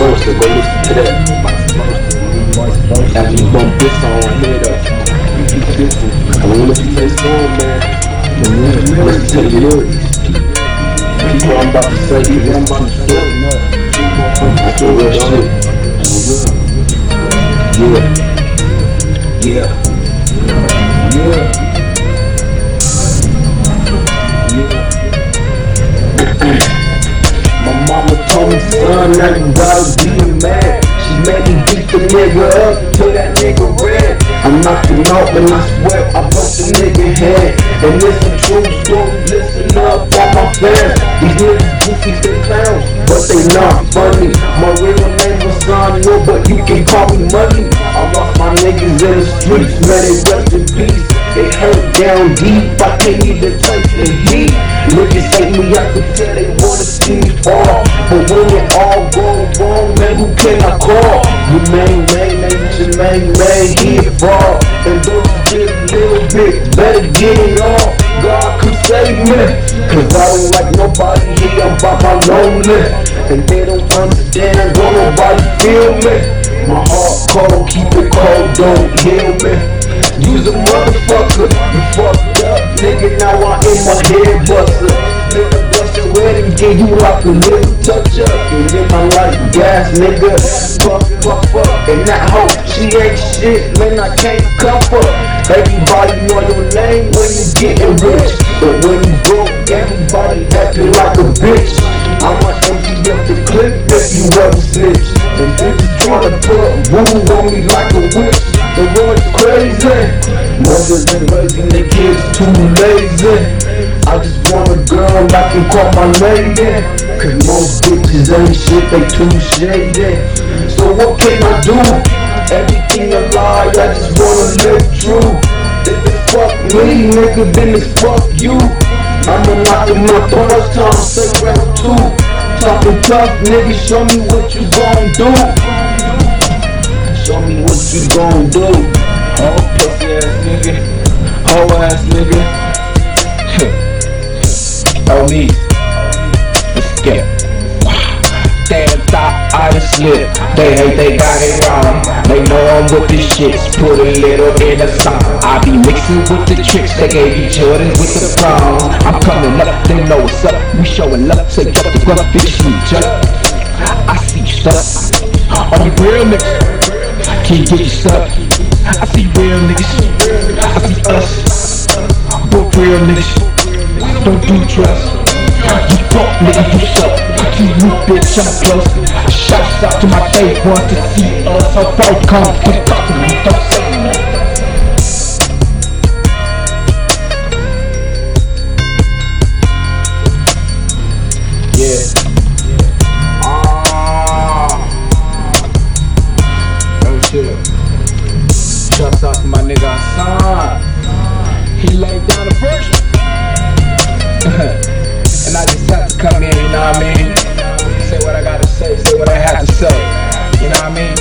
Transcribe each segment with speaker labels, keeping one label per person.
Speaker 1: versa, go listen to that. As we bump this song here though. I wanna listen to this song, man. Listen to the lyrics. Keep what I'm about to say, what I'm about to say. That's the. Told me, son, now you gotta a man. She made me beat the nigga up till that nigga red. I knocked him out and I swear I broke the nigga head. And it's a true story, listen up, all my fans. These niggas goofies, they clowns, but they not funny. My real name was Son but you can call me Money. I lost my niggas in the streets, man, they rest in peace. It hurt down deep, I can't even touch the heat. Niggas hate me, I could tell they wanna see. But when it all go wrong, man, who can I call? You main man, ain't your main man, he a fraud. And those just little bit, better get it on. God could save me, cause I don't like nobody here, I'm by my lonely. And they don't understand, don't nobody feel me. My heart cold, keep it cold, don't heal me. You's a motherfucker, you fucked up, nigga. Now I in my head buster. And give you like a little touch up. And in my life, gas, nigga. Fuck, fuck, fuck. And that hoe, she ain't shit, man. I can't her. Everybody know your name when you getting rich. But when you broke, everybody acting like a bitch. I'ma empty up the clip if you ever snitch. And bitches tryna put voodoo on me like a witch. The world's crazy. Mothers and raising their kids too lazy. I just want a girl I can call my lady. Cause most bitches ain't shit, they too shady. So what can I do? Everything a lie, I just wanna live true. If it's fuck me, nigga, then it's fuck you. I'ma knock him up first time, say round two. Talking tough, nigga, show me what you gon' do. Show me what you gon' do. Oh, pussy ass nigga. Hoe ass nigga.
Speaker 2: Me. Let's. Damn, thought I done slipped. They hate they got it wrong. They know I'm with this shit. Put a little in the song. I be mixing with the tricks. They gave each other with the prongs. I'm coming up, they know what's up. We showing up. Say drop the grunt, bitch, you jump. I see stuff. Are you real niggas? Can you get your stuff? I see real niggas. I see us. But real niggas don't do trust. You fuck nigga, you suck. To you bitch, I'm close. Shouts out to my day one to see us. How far come to talk to me, don't say nothing. Yeah. Ah. Oh shit. Shouts out to my nigga Hassan. He laid down the first. and I just have to come in, you know what I mean? Say what I gotta say, say what I have to say. You know what I mean?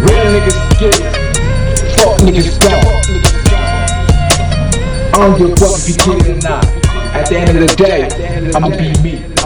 Speaker 2: Real niggas get it. Fuck niggas don't. I don't give a fuck if you get it or not. At the end of the day, I'ma be me.